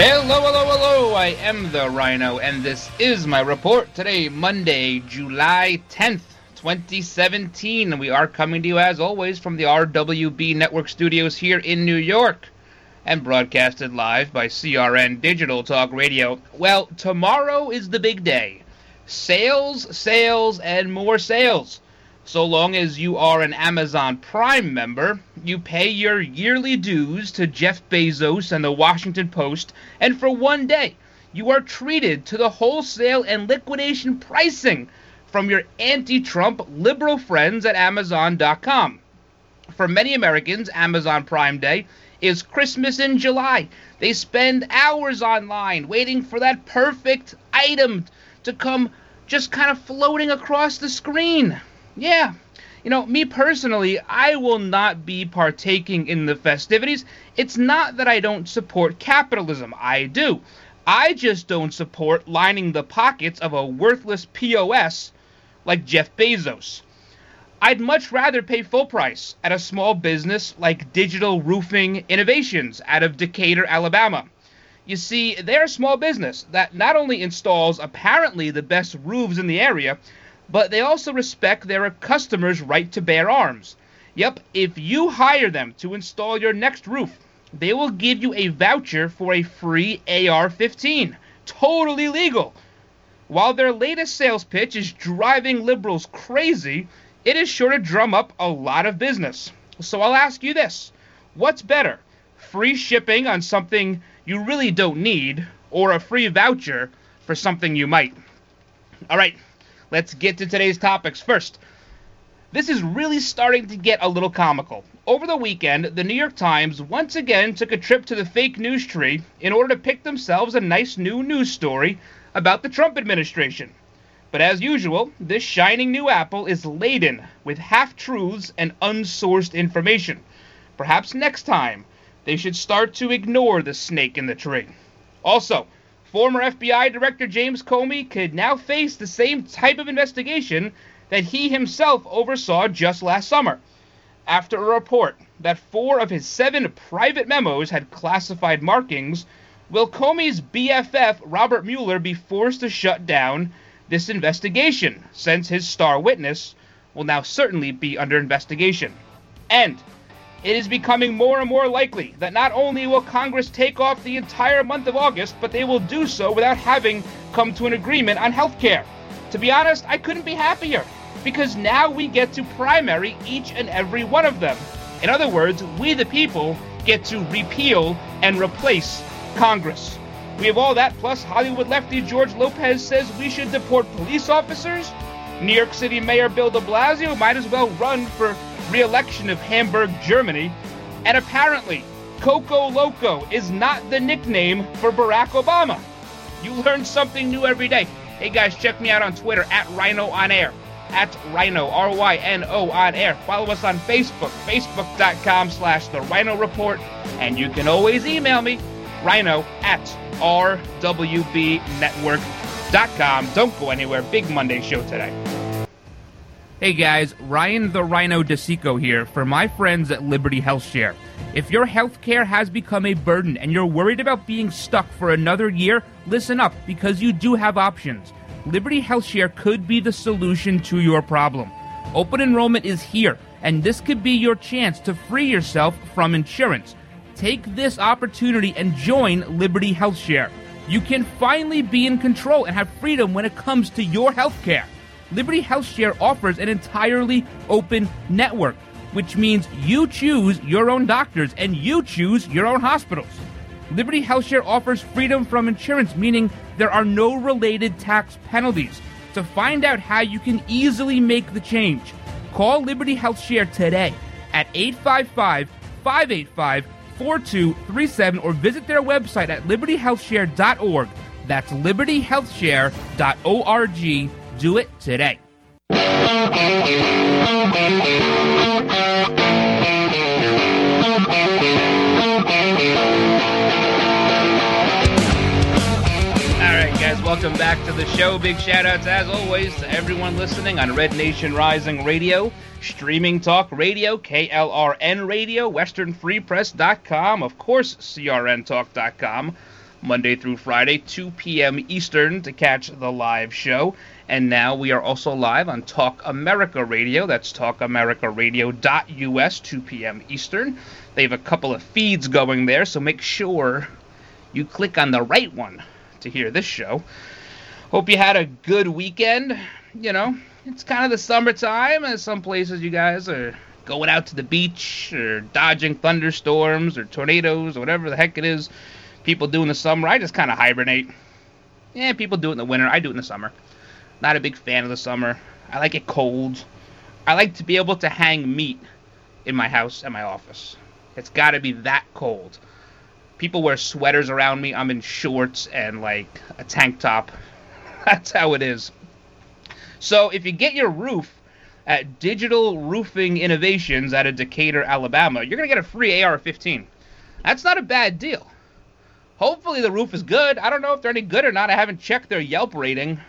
Hello, hello, hello. I am the Ryno, and this is my report today, Monday, July 10th, 2017. And we are coming to you, as always, from the RWB Network studios here in New York and broadcasted live by CRN Digital Talk Radio. Well, tomorrow is the big day sales, sales, and more sales. So long as you are an Amazon Prime member, you pay your yearly dues to Jeff Bezos and the Washington Post, and for one day, you are treated to the wholesale and liquidation pricing from your anti Trump liberal friends at Amazon.com. For many Americans, Amazon Prime Day is Christmas in July. They spend hours online waiting for that perfect item to come just kind of floating across the screen. Yeah. You know, me personally, I will not be partaking in the festivities. It's not that I don't support capitalism. I do. I just don't support lining the pockets of a worthless POS like Jeff Bezos. I'd much rather pay full price at a small business like Digital Roofing Innovations out of Decatur, Alabama. You see, they're a small business that not only installs apparently the best roofs in the area, but they also respect their customers' right to bear arms. Yep, if you hire them to install your next roof, they will give you a voucher for a free AR 15. Totally legal. While their latest sales pitch is driving liberals crazy, it is sure to drum up a lot of business. So I'll ask you this what's better, free shipping on something you really don't need, or a free voucher for something you might? All right, let's get to today's topics. First, this is really starting to get a little comical. Over the weekend, the New York Times once again took a trip to the fake news tree in order to pick themselves a nice new news story about the Trump administration. But as usual, this shining new apple is laden with half truths and unsourced information. Perhaps next time they should start to ignore the snake in the tree. Also, former FBI Director James Comey could now face the same type of investigation that he himself oversaw just last summer. After a report that four of his seven private memos had classified markings, will Comey's BFF Robert Mueller be forced to shut down this investigation, since his star witness will now certainly be under investigation? And it is becoming more and more likely that not only will Congress take off the entire month of August, but they will do so without having come to an agreement on health care. To be honest, I couldn't be happier because now we get to primary each and every one of them. In other words, we the people get to repeal and replace Congress. We have all that, plus Hollywood lefty George Lopez says we should deport police officers. New York City Mayor Bill de Blasio might as well run for re election of Hamburg, Germany. And apparently, Coco Loko is not the nickname for Barack Obama. You learn something new every day. Hey guys, check me out on Twitter at Ryno on Air. At Ryno, R Y N O on air. Follow us on Facebook, facebook.com slash The Ryno Report. And you can always email me, ryno at rwbnetwork.com. Don't go anywhere. Big Monday show today. Hey guys, Ryan the Ryno DeSico here for my friends at Liberty Health Share. If your health care has become a burden and you're worried about being stuck for another year, listen up because you do have options. Liberty Health Share could be the solution to your problem. Open enrollment is here, and this could be your chance to free yourself from insurance. Take this opportunity and join Liberty Health Share. You can finally be in control and have freedom when it comes to your health care. Liberty Health Share offers an entirely open network, which means you choose your own doctors and you choose your own hospitals. Liberty Health Share offers freedom from insurance, meaning there are no related tax penalties. To find out how you can easily make the change, call Liberty Health Share today at 855 585 4237 or visit their website at libertyhealthshare.org. That's libertyhealthshare.org. Do it today. Welcome back to the show. Big shout outs, as always, to everyone listening on Red Nation Rising Radio, Streaming Talk Radio, KLRN Radio, WesternFreePress.com, of course, CRNTalk.com, Monday through Friday, 2 p.m. Eastern to catch the live show. And now we are also live on Talk America Radio. That's talkamericaradio.us, 2 p.m. Eastern. They have a couple of feeds going there, so make sure you click on the right one to hear this show. Hope you had a good weekend. You know, it's kind of the summertime, and some places you guys are going out to the beach or dodging thunderstorms or tornadoes or whatever the heck it is people do in the summer. I just kind of hibernate. Yeah, people do it in the winter. I do it in the summer. Not a big fan of the summer. I like it cold. I like to be able to hang meat in my house and my office. It's got to be that cold. People wear sweaters around me. I'm in shorts and like a tank top. That's how it is. So if you get your roof at Digital Roofing Innovations out of Decatur, Alabama, you're going to get a free AR-15. That's not a bad deal. Hopefully the roof is good. I don't know if they're any good or not. I haven't checked their Yelp rating.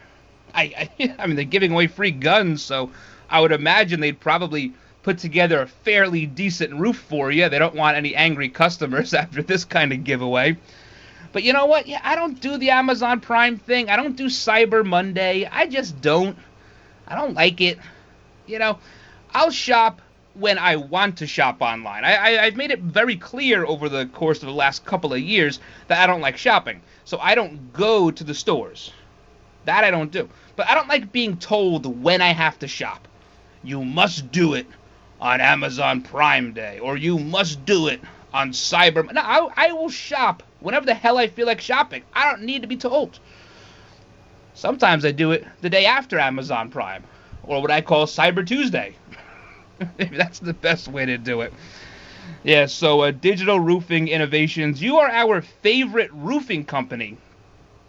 I, I, I mean, they're giving away free guns, so I would imagine they'd probably put together a fairly decent roof for you. They don't want any angry customers after this kind of giveaway. But you know what? Yeah, I don't do the Amazon Prime thing. I don't do Cyber Monday. I just don't. I don't like it. You know, I'll shop when I want to shop online. I, have made it very clear over the course of the last couple of years that I don't like shopping. So I don't go to the stores. That I don't do. But I don't like being told when I have to shop. You must do it on Amazon Prime Day, or you must do it on Cyber. No, I, I will shop whenever the hell I feel like shopping. I don't need to be told. Sometimes I do it the day after Amazon Prime, or what I call Cyber Tuesday. That's the best way to do it. Yeah, so uh, Digital Roofing Innovations, you are our favorite roofing company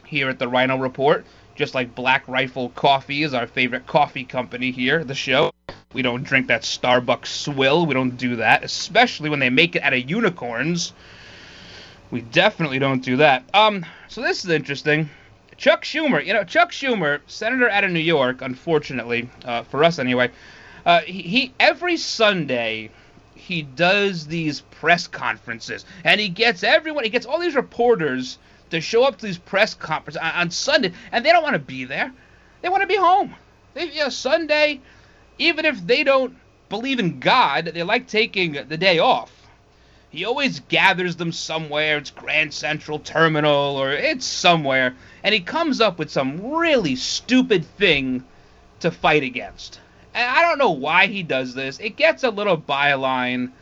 here at the Ryno Report. Just like Black Rifle Coffee is our favorite coffee company here, the show. We don't drink that Starbucks swill. We don't do that, especially when they make it out of unicorns. We definitely don't do that. Um, so this is interesting. Chuck Schumer, you know, Chuck Schumer, senator out of New York, unfortunately, uh, for us anyway, uh, he, he every Sunday he does these press conferences, and he gets everyone, he gets all these reporters to show up to these press conferences on, on Sunday, and they don't want to be there. They want to be home. They, you know, Sunday, even if they don't believe in God, they like taking the day off. He always gathers them somewhere. It's Grand Central Terminal or it's somewhere. And he comes up with some really stupid thing to fight against. And I don't know why he does this. It gets a little byline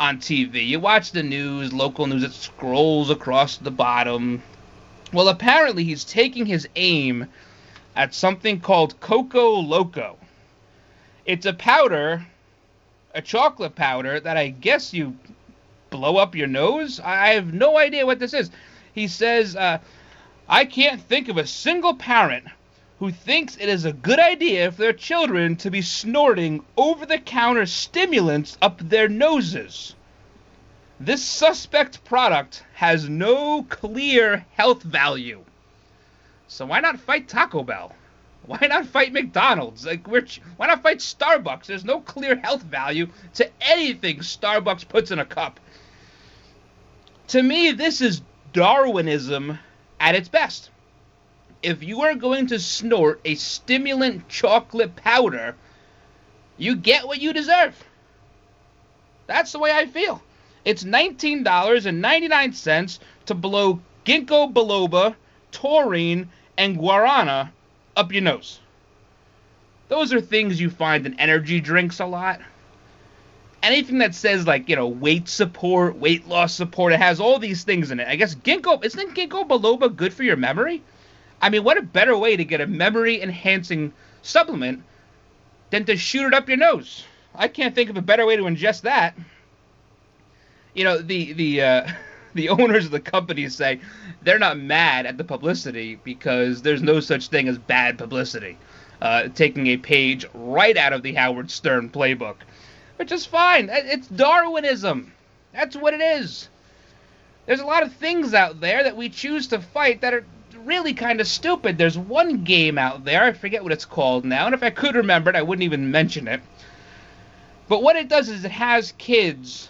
on TV. You watch the news, local news, it scrolls across the bottom. Well, apparently he's taking his aim at something called Coco Loko. It's a powder, a chocolate powder that I guess you blow up your nose. I have no idea what this is. He says, uh, I can't think of a single parent who thinks it is a good idea for their children to be snorting over the counter stimulants up their noses. This suspect product has no clear health value. So why not fight Taco Bell? Why not fight McDonald's? Like we're why not fight Starbucks? There's no clear health value to anything Starbucks puts in a cup. To me, this is Darwinism at its best if you are going to snort a stimulant chocolate powder, you get what you deserve. That's the way I feel. It's $19.99 to blow ginkgo biloba, taurine, and guarana up your nose. those are things you find in energy drinks a lot. Anything that says like you know weight support, weight loss support, it has all these things in it. I guess ginkgo isn't ginkgo biloba good for your memory? I mean, what a better way to get a memory enhancing supplement than to shoot it up your nose? I can't think of a better way to ingest that. You know, the the uh, the owners of the company say they're not mad at the publicity because there's no such thing as bad publicity. Uh, taking a page right out of the Howard Stern playbook, which is fine. It's Darwinism. That's what it is. There's a lot of things out there that we choose to fight that are really kind of stupid. There's one game out there, I forget what it's called now, and if I could remember it, I wouldn't even mention it. But what it does is it has kids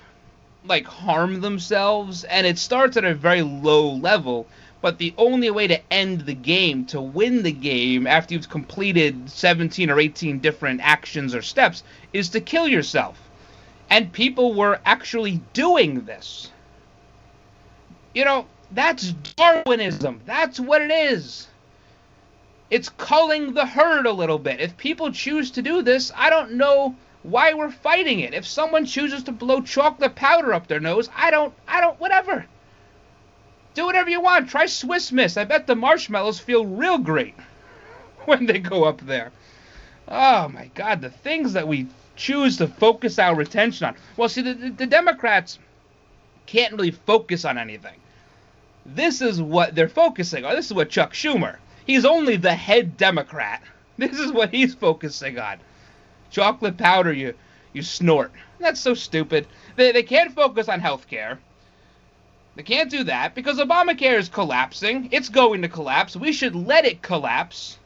like harm themselves, and it starts at a very low level but the only way to end the game, to win the game after you've completed 17 or 18 different actions or steps, is to kill yourself. And people were actually doing this. You know, that's Darwinism. That's what it is. It's culling the herd a little bit. If people choose to do this, I don't know why we're fighting it. If someone chooses to blow chocolate powder up their nose, I don't, I don't, whatever. Do whatever you want. Try Swiss Miss. I bet the marshmallows feel real great when they go up there. Oh my God, the things that we choose to focus our attention on. Well, see, the, the Democrats can't really focus on anything. This is what they're focusing on. This is what Chuck Schumer. He's only the head Democrat. This is what he's focusing on. Chocolate powder you you snort. That's so stupid. They, they can't focus on health care. They can't do that because Obamacare is collapsing. It's going to collapse. We should let it collapse.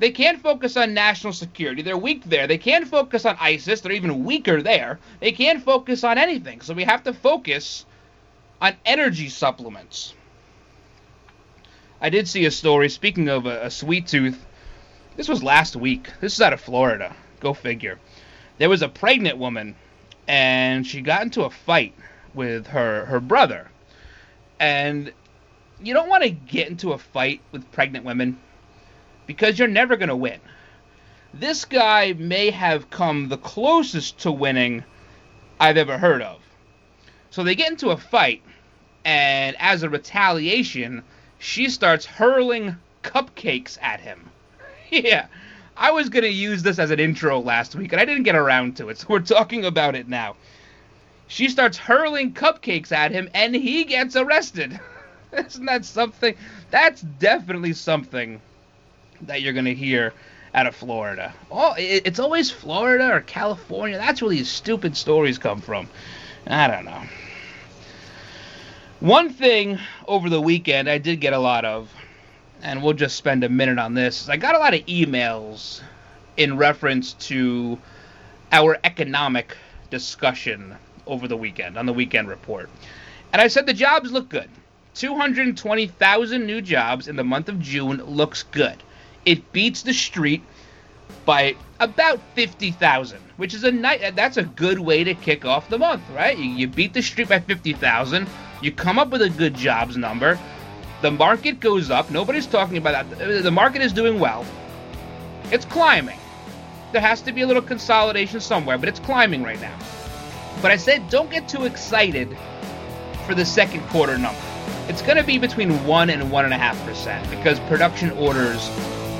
They can't focus on national security. They're weak there. They can't focus on ISIS. They're even weaker there. They can't focus on anything. So we have to focus on energy supplements. I did see a story, speaking of a, a sweet tooth. This was last week. This is out of Florida. Go figure. There was a pregnant woman, and she got into a fight with her her brother, and you don't want to get into a fight with pregnant women because you're never going to win. This guy may have come the closest to winning I've ever heard of. So they get into a fight, and as a retaliation, she starts hurling cupcakes at him. yeah, I was going to use this as an intro last week, and I didn't get around to it, so we're talking about it now. She starts hurling cupcakes at him, and he gets arrested. Isn't that something? That's definitely something that you're going to hear out of Florida. Oh, it's always Florida or California. That's where these stupid stories come from. I don't know. One thing over the weekend I did get a lot of, and we'll just spend a minute on this. I got a lot of emails in reference to our economic discussion over the weekend on the weekend report. And I said the jobs look good. 220,000 new jobs in the month of June looks good. It beats the street by about 50,000, which is a nice that's a good way to kick off the month, right? You, you beat the street by 50,000, you come up with a good jobs number. The market goes up. Nobody's talking about that. The market is doing well. It's climbing. There has to be a little consolidation somewhere, but it's climbing right now. But I said don't get too excited for the second quarter number. It's going to be between 1 and 1.5% because production orders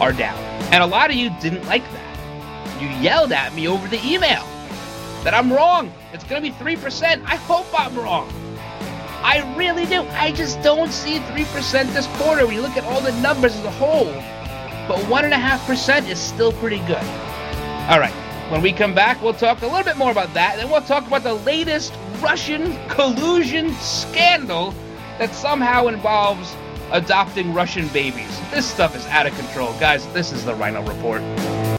are down. And a lot of you didn't like that. You yelled at me over the email that I'm wrong. It's going to be 3%. I hope I'm wrong. I really do. I just don't see 3% this quarter when you look at all the numbers as a whole. But 1.5% is still pretty good. All right. When we come back, we'll talk a little bit more about that. Then we'll talk about the latest Russian collusion scandal that somehow involves adopting Russian babies. This stuff is out of control. Guys, this is the Ryno Report.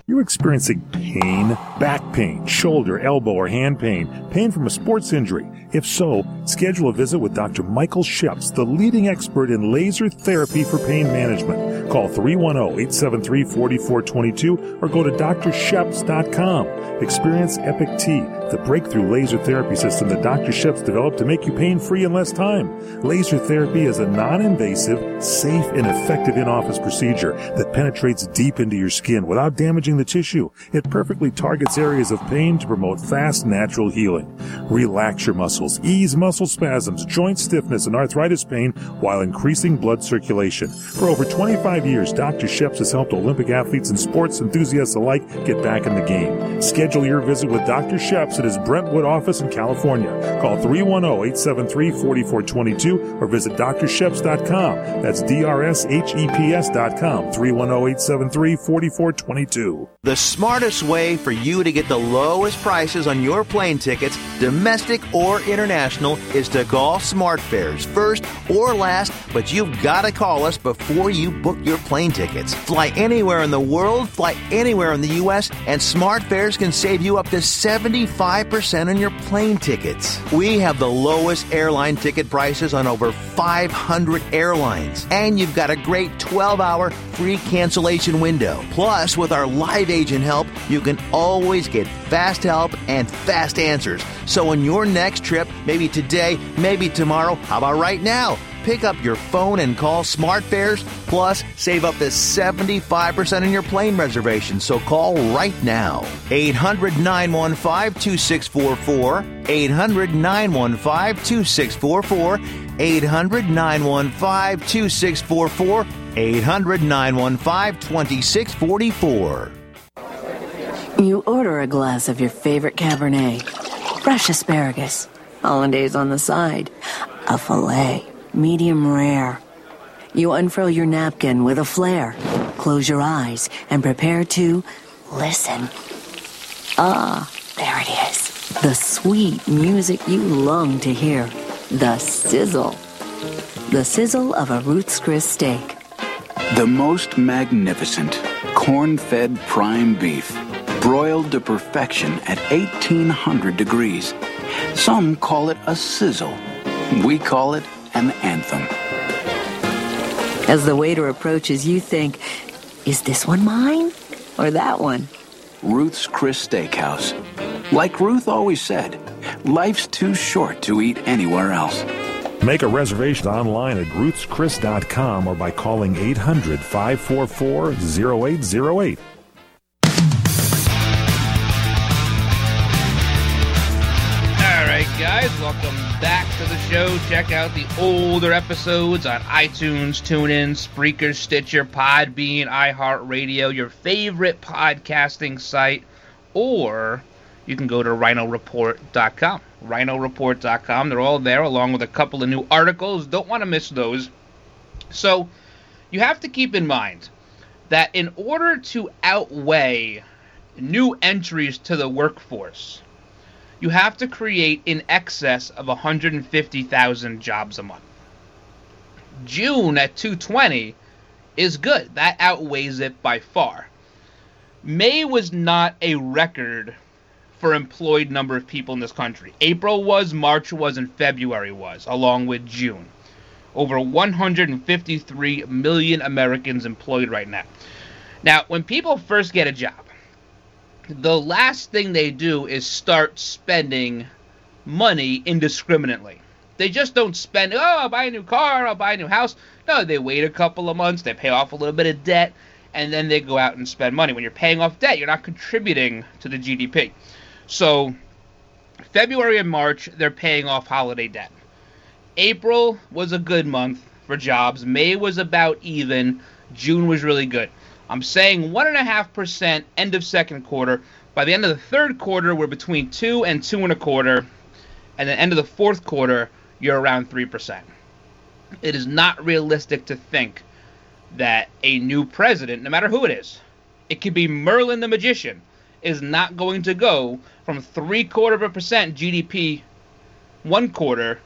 You're experiencing pain, back pain, shoulder, elbow, or hand pain, pain from a sports injury If so, schedule a visit with Dr. Michael Sheps, the leading expert in laser therapy for pain management. Call 310-873-4422 or go to drsheps.com. Experience Epic T, the breakthrough laser therapy system that Dr. Sheps developed to make you pain-free in less time. Laser therapy is a non-invasive, safe, and effective in-office procedure that penetrates deep into your skin without damaging the tissue. It perfectly targets areas of pain to promote fast, natural healing. Relax your muscles, ease muscle spasms, joint stiffness, and arthritis pain while increasing blood circulation. For over 25 years, Dr. Sheps has helped Olympic athletes and sports enthusiasts alike get back in the game. Schedule your visit with Dr. Sheps at his Brentwood office in California. Call 310-873-4422 or visit drsheps.com. That's D-R-S-H-E-P-S.com. 310-873-4422. The smartest way for you to get the lowest prices on your plane tickets, domestic or international, is to call SmartFares first or last, but you've got to call us before you book your plane tickets. Fly anywhere in the world, fly anywhere in the U.S., and SmartFares can save you up to 75% on your plane tickets. We have the lowest airline ticket prices on over 500 airlines, and you've got a great 12 hour free cancellation window. Plus, with our live agent help, you can always get fast help and fast answers. So, on your next trip, maybe today, maybe tomorrow, how about right now? Pick up your phone and call SmartFares, plus save up to 75% on your plane reservation. So call right now. 800 915 2644. 800 915 2644. 800 915 2644. 800 915 2644. You order a glass of your favorite Cabernet, fresh asparagus, hollandaise on the side, a filet, medium rare. You unfurl your napkin with a flare, close your eyes, and prepare to listen. Ah, there it is. The sweet music you long to hear. The sizzle. The sizzle of a Ruth's Chris steak. The most magnificent corn fed prime beef, broiled to perfection at 1800 degrees. Some call it a sizzle. We call it an anthem. As the waiter approaches, you think, is this one mine or that one? Ruth's Chris Steakhouse. Like Ruth always said, life's too short to eat anywhere else. Make a reservation online at ruthschris.com or by calling 800 544 0808. Guys, welcome back to the show. Check out the older episodes on iTunes, TuneIn, Spreaker, Stitcher, Podbean, iHeartRadio, your favorite podcasting site, or you can go to rynoreport.com. Rynoreport.com. They're all there along with a couple of new articles. Don't want to miss those. So, you have to keep in mind that in order to outweigh new entries to the workforce, you have to create in excess of 150,000 jobs a month. June at 220 is good. That outweighs it by far. May was not a record for employed number of people in this country. April was, March was, and February was, along with June. Over 153 million Americans employed right now. Now, when people first get a job, the last thing they do is start spending money indiscriminately. They just don't spend, oh, I'll buy a new car, I'll buy a new house. No, they wait a couple of months, they pay off a little bit of debt, and then they go out and spend money. When you're paying off debt, you're not contributing to the GDP. So, February and March, they're paying off holiday debt. April was a good month for jobs. May was about even. June was really good. I'm saying 1.5% end of second quarter. By the end of the third quarter, we're between 2 and 2 and a quarter. And the end of the fourth quarter, you're around 3%. It is not realistic to think that a new president, no matter who it is, it could be Merlin the Magician, is not going to go from three quarter of a percent GDP one quarter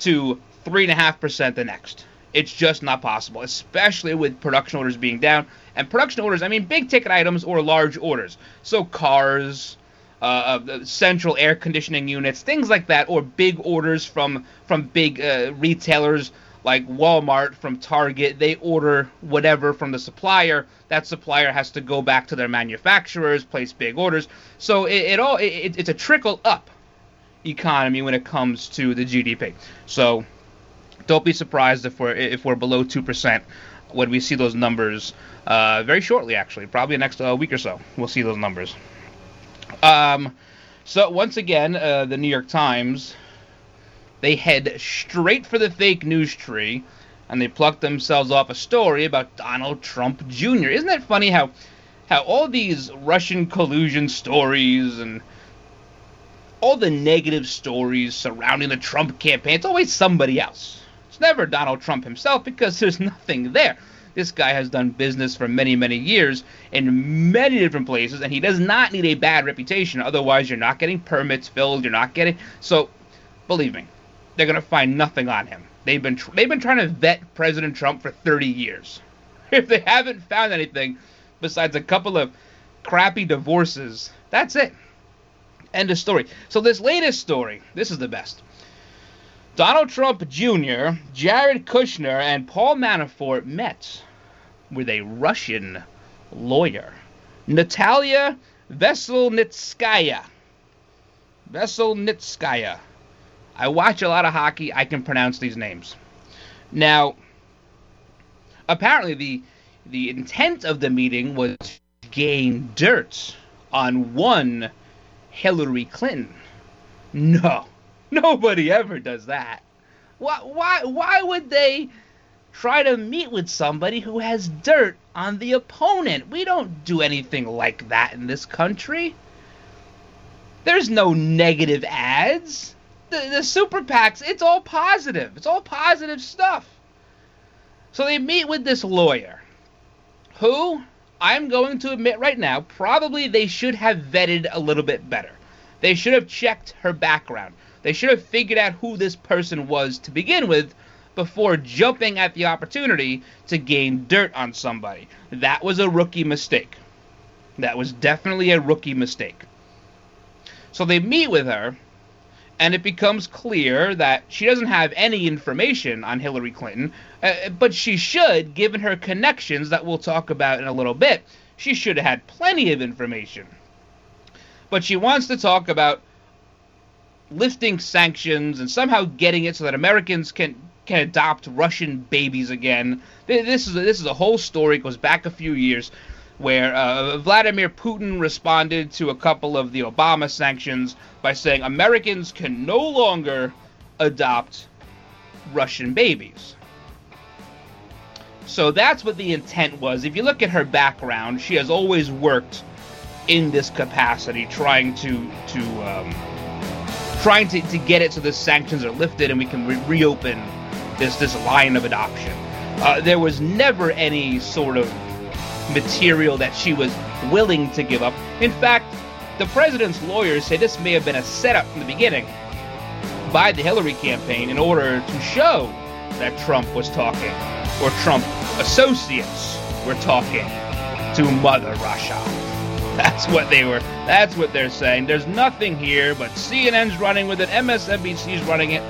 to three and a half percent the next. It's just not possible, especially with production orders being down. And production orders, I mean big ticket items or large orders. So cars, uh, central air conditioning units, things like that, or big orders from from big uh, retailers like Walmart from Target. They order whatever from the supplier. That supplier has to go back to their manufacturers, place big orders. So it, it all it, it's a trickle up economy when it comes to the GDP. So don't be surprised if we're if we're below two percent when we see those numbers uh, very shortly. Actually, probably next uh, week or so, we'll see those numbers. Um, so once again, uh, the New York Times they head straight for the fake news tree, and they pluck themselves off a story about Donald Trump Jr. Isn't that funny how how all these Russian collusion stories and all the negative stories surrounding the Trump campaign, it's always somebody else. Never Donald Trump himself because there's nothing there. This guy has done business for many, many years in many different places, and he does not need a bad reputation. Otherwise, you're not getting permits filled. You're not getting. So, believe me, they're gonna find nothing on him. They've been tr- they've been trying to vet President Trump for 30 years. If they haven't found anything besides a couple of crappy divorces, that's it. End of story. So this latest story, this is the best. Donald Trump Jr., Jared Kushner, and Paul Manafort met with a Russian lawyer, Natalia Veselnitskaya. Veselnitskaya. I watch a lot of hockey. I can pronounce these names. Now, apparently the the intent of the meeting was to gain dirt on one Hillary Clinton. No, nobody ever does that. Why, why, why would they try to meet with somebody who has dirt on the opponent? We don't do anything like that in this country. There's no negative ads. The, the super PACs, it's all positive. It's all positive stuff. So they meet with this lawyer who I'm going to admit right now, probably they should have vetted a little bit better. They should have checked her background. They should have figured out who this person was to begin with before jumping at the opportunity to gain dirt on somebody. That was a rookie mistake. That was definitely a rookie mistake. So they meet with her, and it becomes clear that she doesn't have any information on Hillary Clinton, uh, but she should, given her connections that we'll talk about in a little bit. She should have had plenty of information. But she wants to talk about lifting sanctions and somehow getting it so that Americans can can adopt Russian babies again. This is a, this is a whole story. It goes back a few years, where uh, Vladimir Putin responded to a couple of the Obama sanctions by saying Americans can no longer adopt Russian babies. So that's what the intent was. If you look at her background, she has always worked in this capacity, trying to to um, trying to, to get it so the sanctions are lifted and we can re- reopen this this line of adoption. Uh, there was never any sort of material that she was willing to give up. In fact, the president's lawyers say this may have been a setup from the beginning by the Hillary campaign in order to show that Trump was talking, or Trump associates were talking to Mother Russia. That's what they were. That's what they're saying. There's nothing here, but CNN's running with it, MSNBC's running it,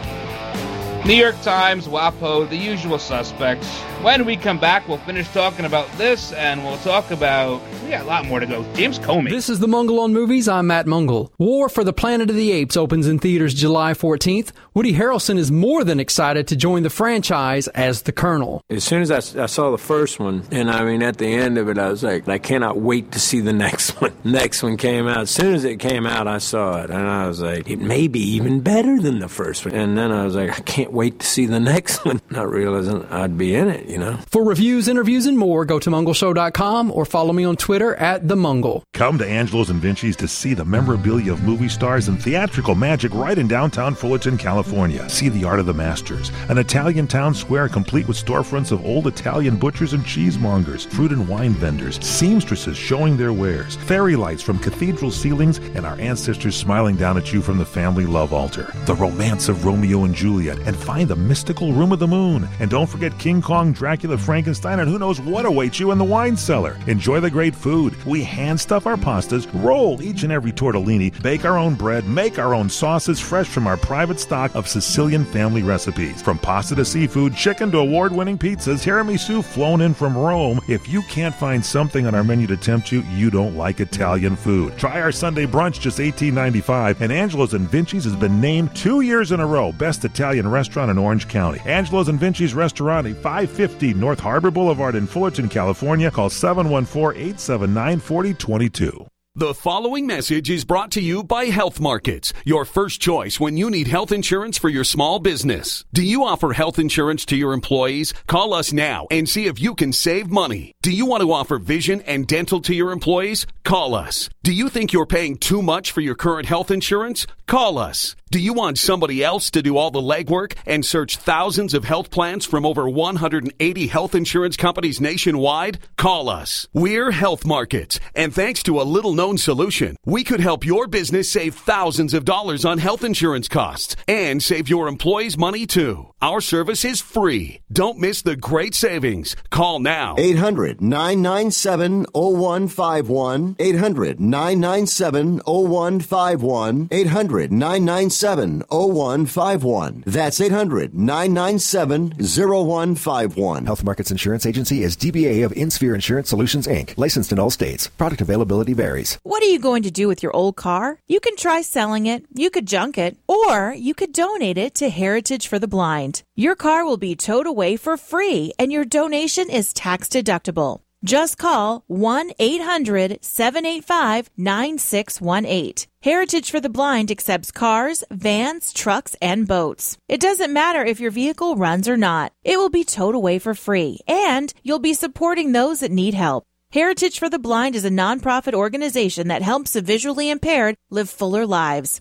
New York Times, WAPO, the usual suspects. When we come back, we'll finish talking about this, and we'll talk about. We got a lot more to go. James Comey. This is the Mungle on Movies. I'm Matt Mungle. War for the Planet of the Apes opens in theaters July 14th. Woody Harrelson is more than excited to join the franchise as the Colonel. As soon as I, I saw the first one, and I mean, at the end of it, I was like, I cannot wait to see the next one. Next one came out. As soon as it came out, I saw it, and I was like, it may be even better than the first one. And then I was like, I can't wait to see the next one, not realizing I'd be in it, you know. For reviews, interviews, and more, go to mungleshow.com or follow me on Twitter at the Mungle. Come to Angelo's and Vinci's to see the memorabilia of movie stars and theatrical magic right in downtown Fullerton, California. See the art of the masters, an Italian town square complete with storefronts of old Italian butchers and cheesemongers, fruit and wine vendors, seamstresses showing their wares, fairy lights from cathedral ceilings, and our ancestors smiling down at you from the family love altar. The romance of Romeo and Juliet, and find the mystical room of the moon. And don't forget King Kong Dracula, Frankenstein, and who knows what awaits you in the wine cellar. Enjoy the great food. We hand stuff our pastas, roll each and every tortellini, bake our own bread, make our own sauces fresh from our private stock of Sicilian family recipes. From pasta to seafood, chicken to award winning pizzas, tiramisu flown in from Rome. If you can't find something on our menu to tempt you, you don't like Italian food. Try our Sunday brunch, just $18.95, and Angelo's and Vinci's has been named two years in a row Best Italian Restaurant in Orange County. Angelo's and Vinci's Restaurant, 550 North Harbor Boulevard in Fullerton, California. Call 714 879 4022. The following message is brought to you by Health Markets, your first choice when you need health insurance for your small business. Do you offer health insurance to your employees? Call us now and see if you can save money. Do you want to offer vision and dental to your employees? Call us. Do you think you're paying too much for your current health insurance? Call us. Do you want somebody else to do all the legwork and search thousands of health plans from over 180 health insurance companies nationwide? Call us. We're Health Markets, and thanks to a little known solution, we could help your business save thousands of dollars on health insurance costs and save your employees money too. Our service is free. Don't miss the great savings. Call now. 800 997 0151. 800 997 0151. 800 997 0151. That's 800 997 0151. Health Markets Insurance Agency is DBA of InSphere Insurance Solutions, Inc., licensed in all states. Product availability varies. What are you going to do with your old car? You can try selling it, you could junk it, or you could donate it to Heritage for the Blind. Your car will be towed away for free, and your donation is tax deductible. Just call 1 800 785 9618. Heritage for the Blind accepts cars, vans, trucks, and boats. It doesn't matter if your vehicle runs or not, it will be towed away for free, and you'll be supporting those that need help. Heritage for the Blind is a nonprofit organization that helps the visually impaired live fuller lives.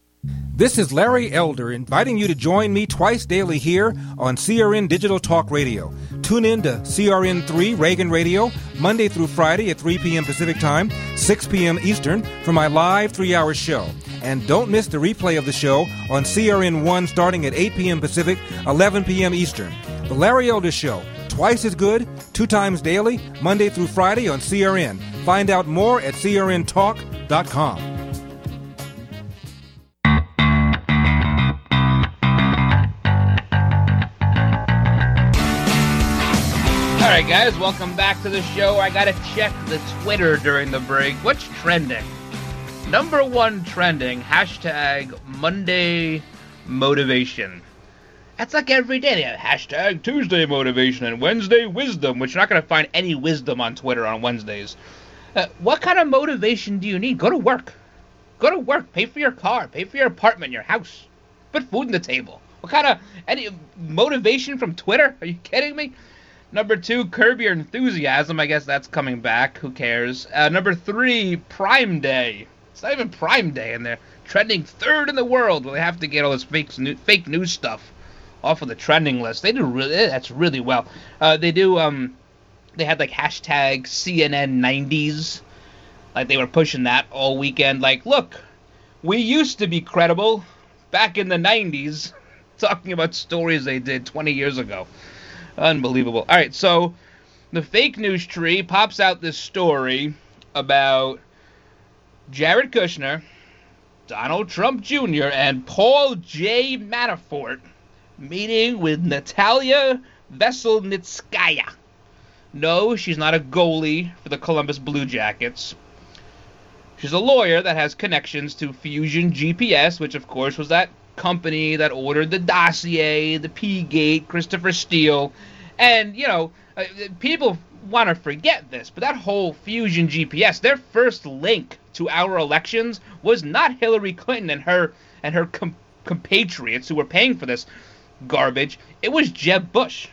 This is Larry Elder inviting you to join me twice daily here on CRN Digital Talk Radio. Tune in to CRN3 Reagan Radio Monday through Friday at 3 p.m. Pacific Time, 6 p.m. Eastern for my live three hour show. And don't miss the replay of the show on CRN1 starting at 8 p.m. Pacific, 11 p.m. Eastern. The Larry Elder Show, twice as good, two times daily, Monday through Friday on CRN. Find out more at crntalk.com. right, guys, welcome back to the show. I gotta check the Twitter during the break. What's trending? Number one trending hashtag Monday motivation. That's like every day. They have hashtag Tuesday motivation and Wednesday wisdom, which you're not gonna find any wisdom on Twitter on Wednesdays. Uh, what kind of motivation do you need? Go to work. Go to work. Pay for your car. Pay for your apartment, your house. Put food on the table. What kind of any motivation from Twitter? Are you kidding me? Number two, curb your enthusiasm. I guess that's coming back. Who cares? Uh, number three, Prime Day. It's not even Prime Day, in they're trending third in the world. Well, they have to get all this fake fake news stuff off of the trending list. They do really that's really well. Uh, they do. Um, they had like hashtag CNN 90s. Like they were pushing that all weekend. Like, look, we used to be credible back in the 90s, talking about stories they did 20 years ago. Unbelievable. All right, so the fake news tree pops out this story about Jared Kushner, Donald Trump Jr., and Paul J. Manafort meeting with Natalia Veselnitskaya. No, she's not a goalie for the Columbus Blue Jackets. She's a lawyer that has connections to Fusion GPS, which of course was that company that ordered the dossier, the P Gate, Christopher Steele, and you know, uh, people want to forget this, but that whole Fusion GPS, their first link to our elections was not Hillary Clinton and her and her com- compatriots who were paying for this garbage. It was Jeb Bush.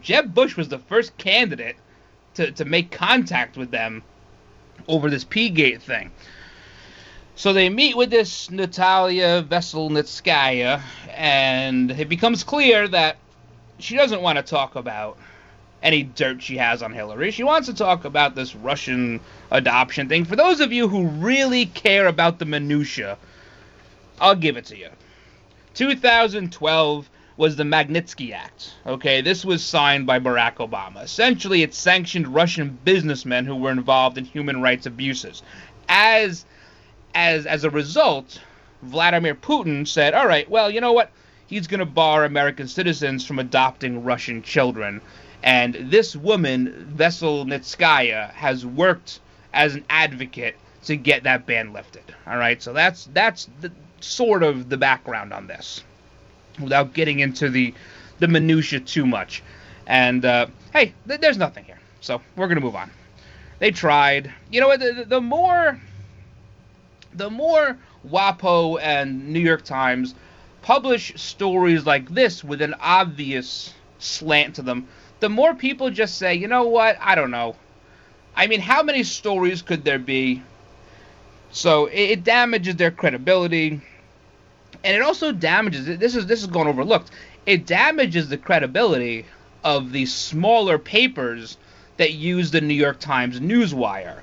Jeb Bush was the first candidate to, to make contact with them over this P-gate thing. So they meet with this Natalia Veselnitskaya, and it becomes clear that she doesn't want to talk about any dirt she has on Hillary. She wants to talk about this Russian adoption thing. For those of you who really care about the minutia, I'll give it to you. 2012 was the Magnitsky Act. Okay, this was signed by Barack Obama. Essentially, it sanctioned Russian businessmen who were involved in human rights abuses. As as as a result, Vladimir Putin said, "All right, well, you know what? He's going to bar American citizens from adopting Russian children." And this woman, Veselnitskaya, has worked as an advocate to get that ban lifted. All right, so that's that's the, sort of the background on this, without getting into the the minutia too much. And uh, hey, th- there's nothing here, so we're gonna move on. They tried. You know what? The, the more the more WAPO and New York Times publish stories like this with an obvious slant to them, the more people just say, you know what? I don't know. I mean, how many stories could there be? So it, it damages their credibility, and it also damages. This is this is going overlooked. It damages the credibility of the smaller papers that use the New York Times newswire.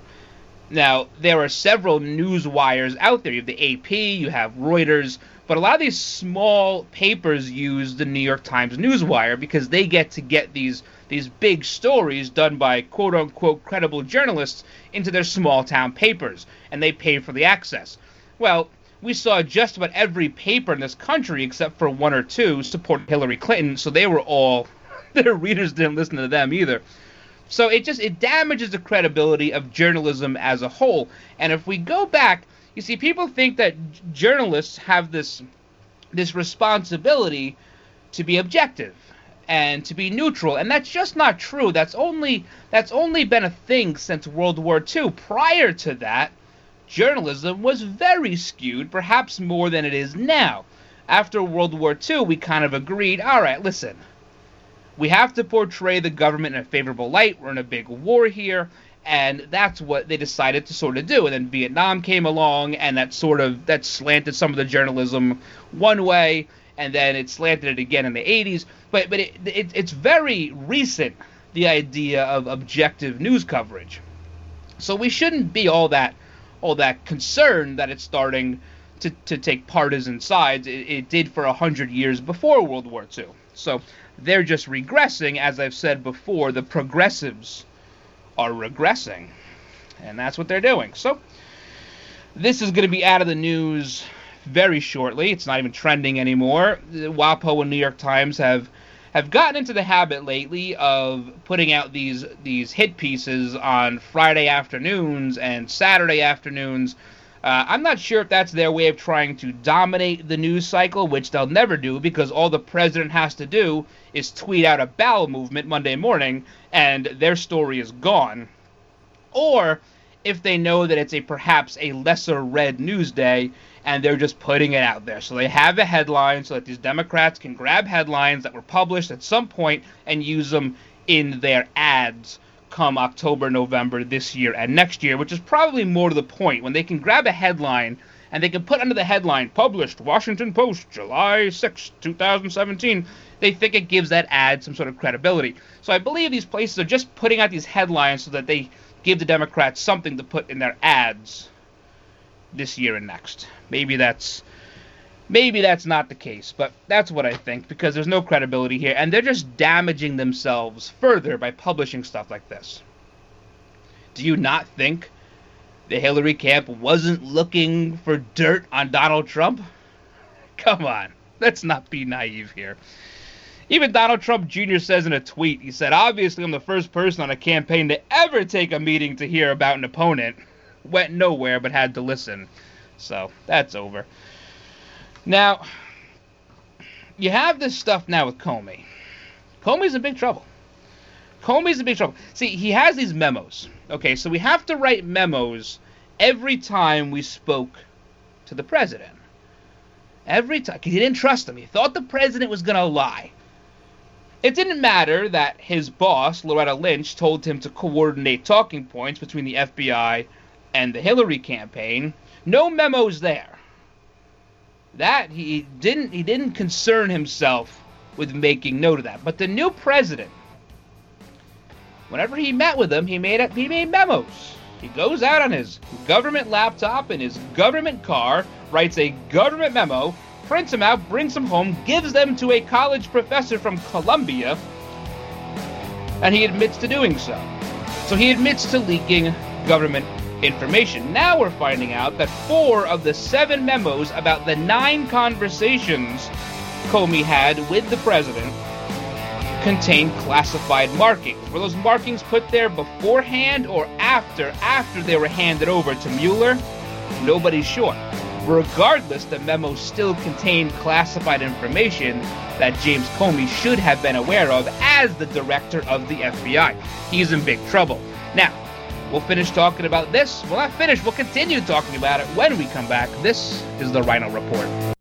Now, there are several news wires out there. You have the AP, you have Reuters, but a lot of these small papers use the New York Times newswire because they get to get these these big stories done by quote unquote credible journalists into their small town papers, and they pay for the access. Well, we saw just about every paper in this country, except for one or two, support Hillary Clinton, so they were all their readers didn't listen to them either. So it just it damages the credibility of journalism as a whole. And if we go back, you see, people think that journalists have this this responsibility to be objective and to be neutral, and that's just not true. That's only that's only been a thing since World War II. Prior to that, journalism was very skewed, perhaps more than it is now. After World War II, we kind of agreed, all right, listen, we have to portray the government in a favorable light. We're in a big war here, and that's what they decided to sort of do. And then Vietnam came along, and that sort of that slanted some of the journalism one way, and then it slanted it again in the 80s. But but it, it it's very recent the idea of objective news coverage. So we shouldn't be all that all that concerned that it's starting to, to take partisan sides. It, it did for a hundred years before World War II. So they're just regressing, as I've said before. The progressives are regressing, and that's what they're doing. So this is going to be out of the news very shortly. It's not even trending anymore. WAPO and New York Times have have gotten into the habit lately of putting out these these hit pieces on Friday afternoons and Saturday afternoons. Uh, I'm not sure if that's their way of trying to dominate the news cycle, which they'll never do because all the president has to do is tweet out a bowel movement Monday morning and their story is gone. Or if they know that it's a perhaps a lesser read news day and they're just putting it out there. So they have a headline so that these Democrats can grab headlines that were published at some point and use them in their ads come October, November this year and next year, which is probably more to the point when they can grab a headline and they can put under the headline published Washington Post July 6, 2017. They think it gives that ad some sort of credibility. So I believe these places are just putting out these headlines so that they give the Democrats something to put in their ads this year and next. Maybe that's maybe that's not the case, but that's what I think because there's no credibility here and they're just damaging themselves further by publishing stuff like this. Do you not think the Hillary camp wasn't looking for dirt on Donald Trump? Come on, let's not be naive here. Even Donald Trump Jr. says in a tweet, he said, Obviously, I'm the first person on a campaign to ever take a meeting to hear about an opponent. Went nowhere, but had to listen. So, that's over. Now, you have this stuff now with Comey. Comey's in big trouble. Comey's in big trouble. See, he has these memos. Okay, so we have to write memos every time we spoke to the president. Every time. Because he didn't trust him. He thought the president was going to lie. It didn't matter that his boss, Loretta Lynch, told him to coordinate talking points between the FBI and the Hillary campaign. No memos there. That he didn't he didn't concern himself with making note of that. But the new president, whenever he met with him, he made up he made memos. He goes out on his government laptop in his government car, writes a government memo, prints them out, brings them home, gives them to a college professor from Columbia, and he admits to doing so. So he admits to leaking government information. Now we're finding out that four of the seven memos about the nine conversations Comey had with the president contained classified markings. Were those markings put there beforehand or after after they were handed over to Mueller? Nobody's sure. Regardless, the memo still contained classified information that James Comey should have been aware of as the director of the FBI. He's in big trouble. Now, we'll finish talking about this. We'll not finish, we'll continue talking about it when we come back. This is the Ryno Report.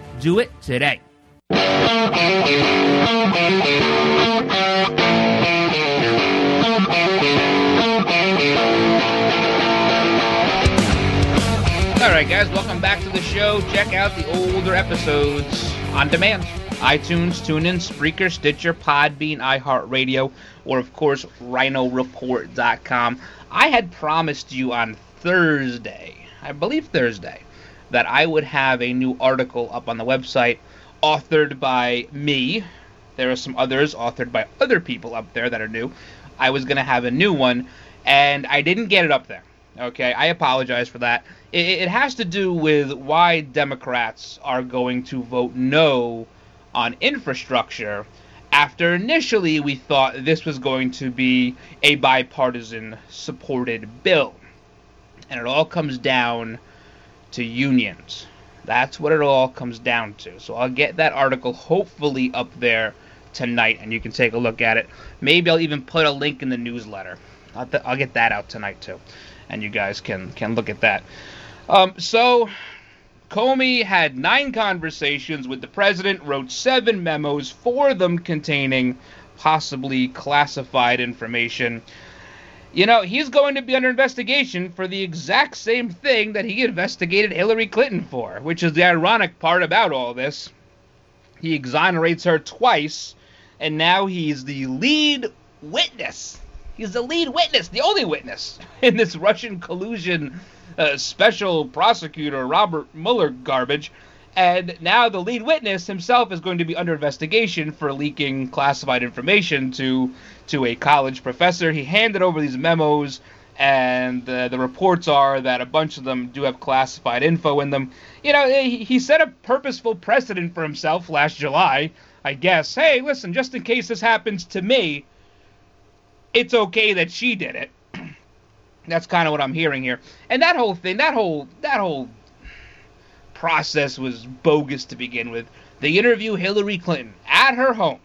Do it today. All right, guys, welcome back to the show. Check out the older episodes on demand. iTunes, TuneIn, Spreaker, Stitcher, Podbean, iHeartRadio, or of course, RynoReport.com. I had promised you on Thursday, I believe Thursday, that I would have a new article up on the website authored by me. There are some others authored by other people up there that are new. I was going to have a new one, and I didn't get it up there. Okay, I apologize for that. It, it has to do with why Democrats are going to vote no on infrastructure after initially we thought this was going to be a bipartisan supported bill. And it all comes down to unions. That's what it all comes down to. So I'll get that article hopefully up there tonight and you can take a look at it. Maybe I'll even put a link in the newsletter. I'll, th- I'll get that out tonight too. And you guys can can look at that. Um, so Comey had nine conversations with the president, wrote seven memos, four of them containing possibly classified information. You know, he's going to be under investigation for the exact same thing that he investigated Hillary Clinton for, which is the ironic part about all this. He exonerates her twice, and now he's the lead witness. He's the lead witness, the only witness in this Russian collusion uh, special prosecutor Robert Mueller garbage. And now the lead witness himself is going to be under investigation for leaking classified information to to a college professor. He handed over these memos, and uh, the reports are that a bunch of them do have classified info in them. You know, he, he set a purposeful precedent for himself last July, I guess. Hey, listen, just in case this happens to me, it's okay that she did it. That's kind of what I'm hearing here. And that whole thing, that whole that whole process was bogus to begin with. They interview Hillary Clinton at her home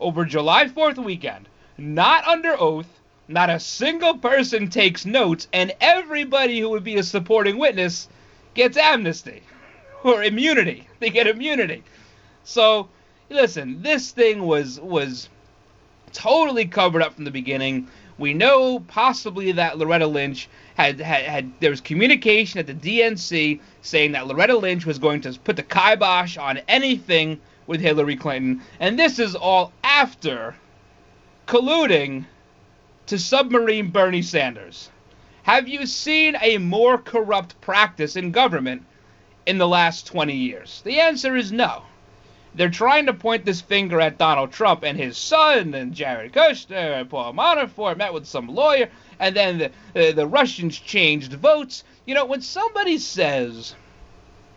over July 4th weekend, not under oath, not a single person takes notes, and everybody who would be a supporting witness gets amnesty or immunity. They get immunity. So, listen, this thing was was totally covered up from the beginning. We know possibly that Loretta Lynch had, had, had there was communication at the DNC saying that Loretta Lynch was going to put the kibosh on anything with Hillary Clinton, and this is all after colluding to submarine Bernie Sanders. Have you seen a more corrupt practice in government in the last 20 years? The answer is no they're trying to point this finger at Donald Trump and his son and Jared Kushner and Paul Manafort met with some lawyer, and then the, uh, the Russians changed votes. You know, when somebody says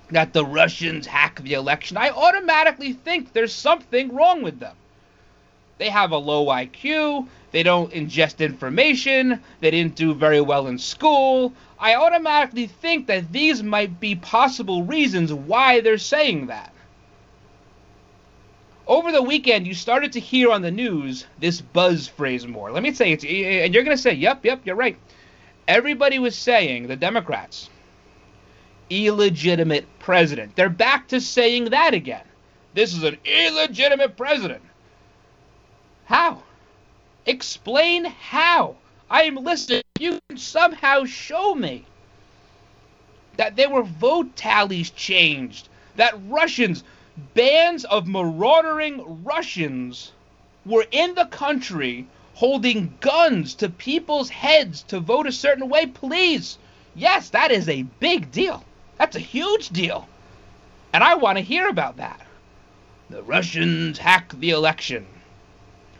that the Russians hack the election, I automatically think there's something wrong with them. They have a low IQ. They don't ingest information. They didn't do very well in school. I automatically think that these might be possible reasons why they're saying that over the weekend you started to hear on the news this buzz phrase more. Let me say it, and you're going to say, "Yep, yep, you're right." Everybody was saying the Democrats illegitimate president. They're back to saying that again. This is an illegitimate president. How? Explain how. I am listening. You can somehow show me that there were vote tallies changed, that Russians bands of marauding Russians were in the country holding guns to people's heads to vote a certain way, please. Yes, that is a big deal. That's a huge deal. And I want to hear about that. The Russians hack the election.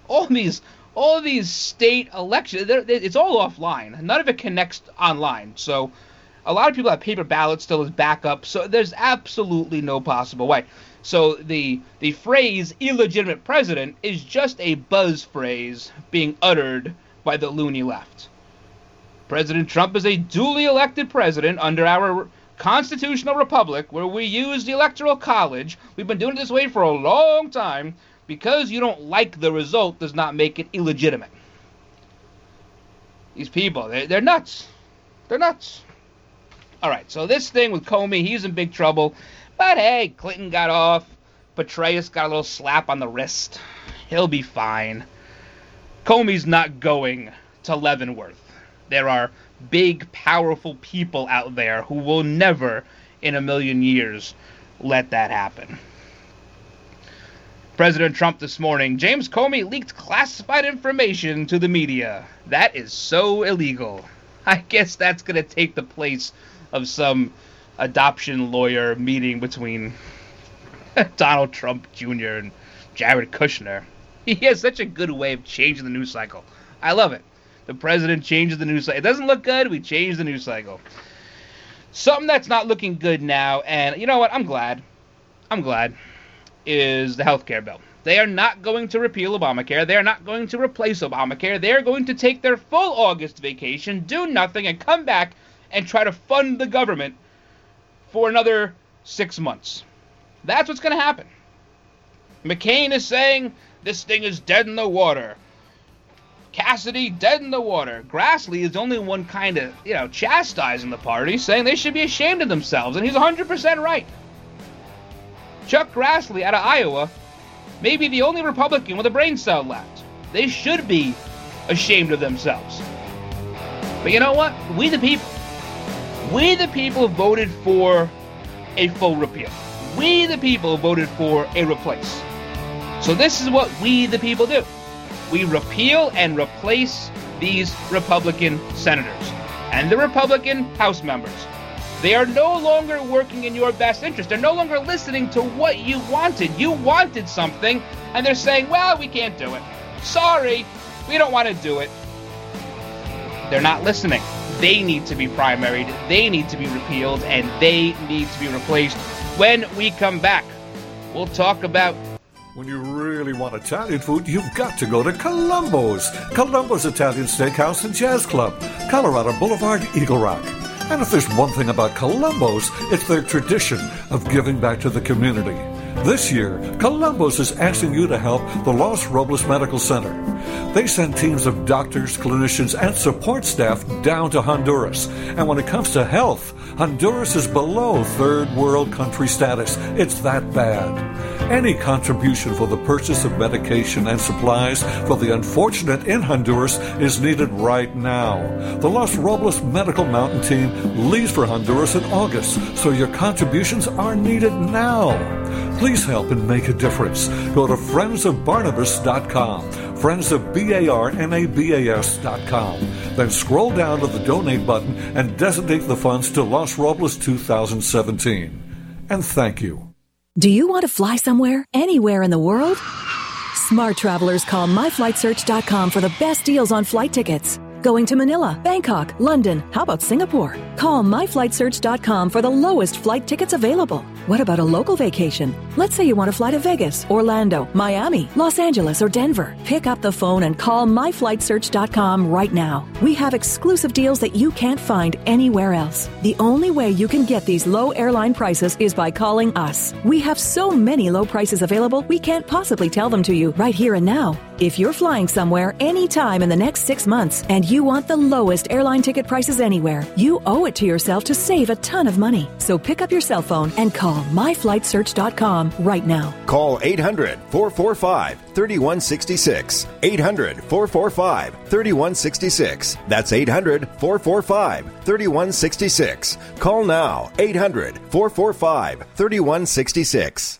All these all these state elections, it's all offline. None of it connects online. So a lot of people have paper ballots still as backup. So there's absolutely no possible way. So the the phrase illegitimate president is just a buzz phrase being uttered by the loony left. President Trump is a duly elected president under our constitutional republic where we use the electoral college. We've been doing it this way for a long time. Because you don't like the result does not make it illegitimate. These people, they're, they're nuts. They're nuts. All right, so this thing with Comey, he's in big trouble. But hey, Clinton got off. Petraeus got a little slap on the wrist. He'll be fine. Comey's not going to Leavenworth. There are big, powerful people out there who will never, in a million years, let that happen. President Trump this morning, James Comey leaked classified information to the media. That is so illegal. I guess that's going to take the place of some adoption lawyer meeting between Donald Trump Jr. and Jared Kushner. He has such a good way of changing the news cycle. I love it. The president changes the news cycle. It doesn't look good. We change the news cycle. Something that's not looking good now, and you know what? I'm glad. I'm glad. Is the health care bill. They are not going to repeal Obamacare. They are not going to replace Obamacare. They are going to take their full August vacation, do nothing, and come back and try to fund the government for another six months. That's what's going to happen. McCain is saying this thing is dead in the water. Cassidy dead in the water. Grassley is the only one kind of, you know, chastising the party, saying they should be ashamed of themselves, and he's 100% right. Chuck Grassley out of Iowa may be the only Republican with a brain cell left. They should be ashamed of themselves. But you know what? We the people we, the people, voted for a full repeal. We, the people, voted for a replace. So this is what we, the people, do. We repeal and replace these Republican senators and the Republican House members. They are no longer working in your best interest. They're no longer listening to what you wanted. You wanted something, and they're saying, well, we can't do it. Sorry, we don't want to do it. They're not listening. They need to be primaried, they need to be repealed, and they need to be replaced. When we come back, we'll talk about when you really want Italian food, you've got to go to Columbo's. Columbo's Italian Steakhouse and Jazz Club, Colorado Boulevard, Eagle Rock. And if there's one thing about Columbo's, it's their tradition of giving back to the community. This year, Columbo's is asking you to help the Los Robles Medical Center. They send teams of doctors, clinicians, and support staff down to Honduras. And when it comes to health, Honduras is below third world country status. It's that bad. Any contribution for the purchase of medication and supplies for the unfortunate in Honduras is needed right now. The Los Robles Medical Mountain Team leaves for Honduras in August, so your contributions are needed now. Please help and make a difference. Go to friendsofbarnabas.com, friendsofbarnabas.com. Then scroll down to the donate button and designate the funds to Los Robles 2017. And thank you. Do you want to fly somewhere, anywhere in the world? Smart travelers call myflightsearch.com for the best deals on flight tickets. Going to Manila, Bangkok, London, how about Singapore? Call myflightsearch.com for the lowest flight tickets available. What about a local vacation? Let's say you want to fly to Vegas, Orlando, Miami, Los Angeles, or Denver. Pick up the phone and call myflightsearch.com right now. We have exclusive deals that you can't find anywhere else. The only way you can get these low airline prices is by calling us. We have so many low prices available, we can't possibly tell them to you right here and now. If you're flying somewhere anytime in the next six months and you want the lowest airline ticket prices anywhere, you owe it to yourself to save a ton of money. So pick up your cell phone and call myflightsearch.com right now. Call 800 445 3166. 800 445 3166. That's 800 445 3166. Call now 800 445 3166.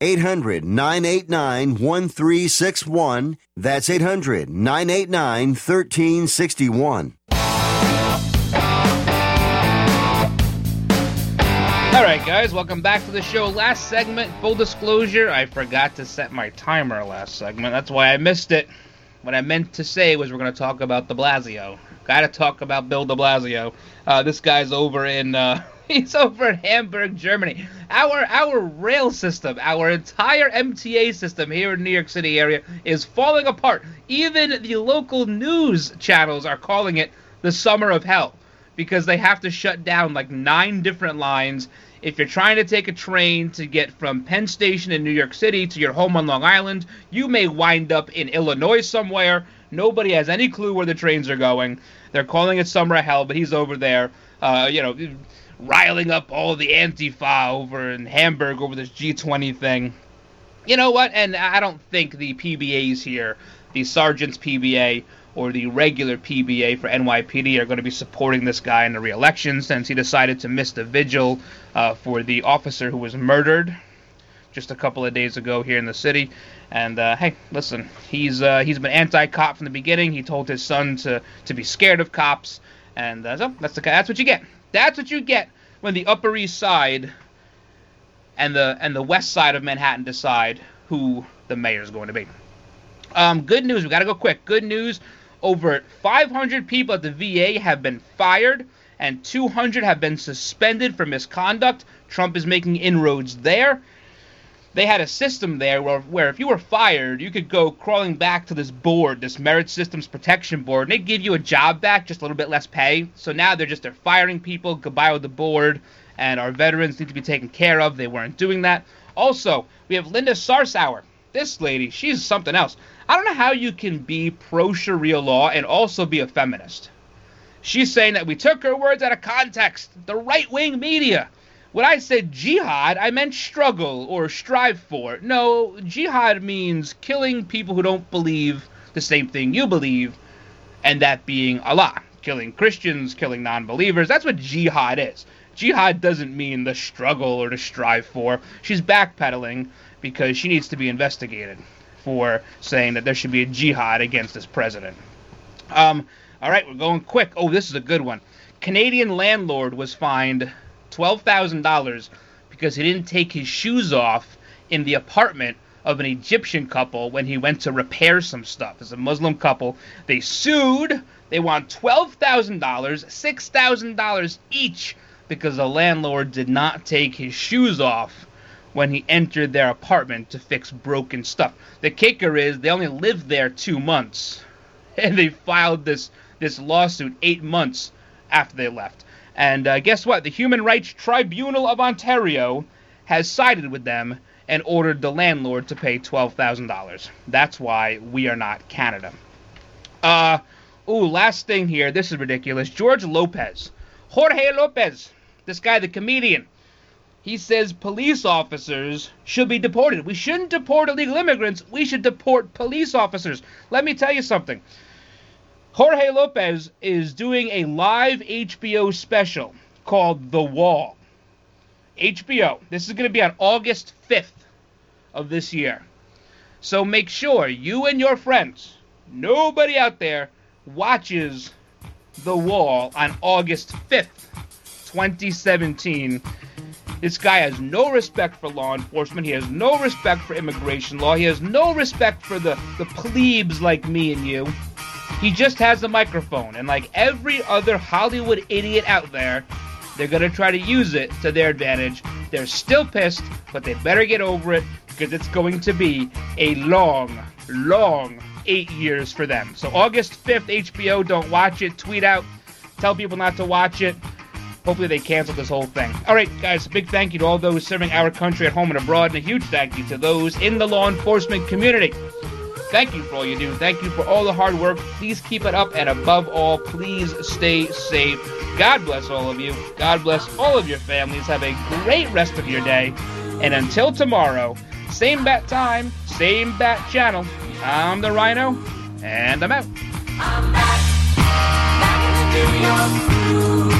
800 989 1361. That's 800 989 1361. All right, guys, welcome back to the show. Last segment, full disclosure, I forgot to set my timer last segment. That's why I missed it. What I meant to say was we're going to talk about de Blasio. Got to talk about Bill de Blasio. Uh, this guy's over in. Uh, he's over in Hamburg, Germany. Our our rail system, our entire MTA system here in New York City area is falling apart. Even the local news channels are calling it the summer of hell because they have to shut down like nine different lines. If you're trying to take a train to get from Penn Station in New York City to your home on Long Island, you may wind up in Illinois somewhere. Nobody has any clue where the trains are going. They're calling it summer of hell, but he's over there, uh, you know, riling up all the Antifa over in Hamburg over this G20 thing. You know what? And I don't think the PBAs here, the Sergeant's PBA or the regular PBA for NYPD, are going to be supporting this guy in the re-election since he decided to miss the vigil uh, for the officer who was murdered just a couple of days ago here in the city. And uh, hey, listen, he's uh, he's been anti-cop from the beginning. He told his son to to be scared of cops, and uh, so that's the that's what you get. That's what you get when the Upper East Side and the and the West Side of Manhattan decide who the mayor is going to be. Um, good news. We got to go quick. Good news. Over 500 people at the VA have been fired, and 200 have been suspended for misconduct. Trump is making inroads there. They had a system there where, where if you were fired, you could go crawling back to this board, this Merit Systems Protection Board, and they'd give you a job back, just a little bit less pay. So now they're just they're firing people, goodbye with the board, and our veterans need to be taken care of. They weren't doing that. Also, we have Linda Sarsour. This lady, she's something else. I don't know how you can be pro Sharia law and also be a feminist. She's saying that we took her words out of context. The right wing media. When I said jihad, I meant struggle or strive for. No, jihad means killing people who don't believe the same thing you believe, and that being Allah. Killing Christians, killing non believers. That's what jihad is. Jihad doesn't mean the struggle or to strive for. She's backpedaling because she needs to be investigated for saying that there should be a jihad against this president. Um, all right, we're going quick. Oh, this is a good one. Canadian landlord was fined $12,000 because he didn't take his shoes off in the apartment of an Egyptian couple when he went to repair some stuff. As a Muslim couple, they sued. They want $12,000, $6,000 each because the landlord did not take his shoes off when he entered their apartment to fix broken stuff. The kicker is they only lived there 2 months and they filed this this lawsuit 8 months after they left. And uh, guess what? The Human Rights Tribunal of Ontario has sided with them and ordered the landlord to pay $12,000. That's why we are not Canada. Uh, ooh, last thing here. This is ridiculous. George Lopez. Jorge Lopez. This guy, the comedian. He says police officers should be deported. We shouldn't deport illegal immigrants. We should deport police officers. Let me tell you something. Jorge Lopez is doing a live HBO special called The Wall. HBO. This is going to be on August 5th of this year. So make sure you and your friends, nobody out there, watches The Wall on August 5th, 2017. This guy has no respect for law enforcement. He has no respect for immigration law. He has no respect for the, the plebes like me and you. He just has a microphone, and like every other Hollywood idiot out there, they're gonna try to use it to their advantage. They're still pissed, but they better get over it because it's going to be a long, long eight years for them. So August 5th, HBO, don't watch it. Tweet out, tell people not to watch it. Hopefully they cancel this whole thing. All right, guys, big thank you to all those serving our country at home and abroad, and a huge thank you to those in the law enforcement community. Thank you for all you do. Thank you for all the hard work. Please keep it up, and above all, please stay safe. God bless all of you. God bless all of your families. Have a great rest of your day. And until tomorrow, same bat time, same bat channel. I'm the Ryno, and I'm out. I'm back, back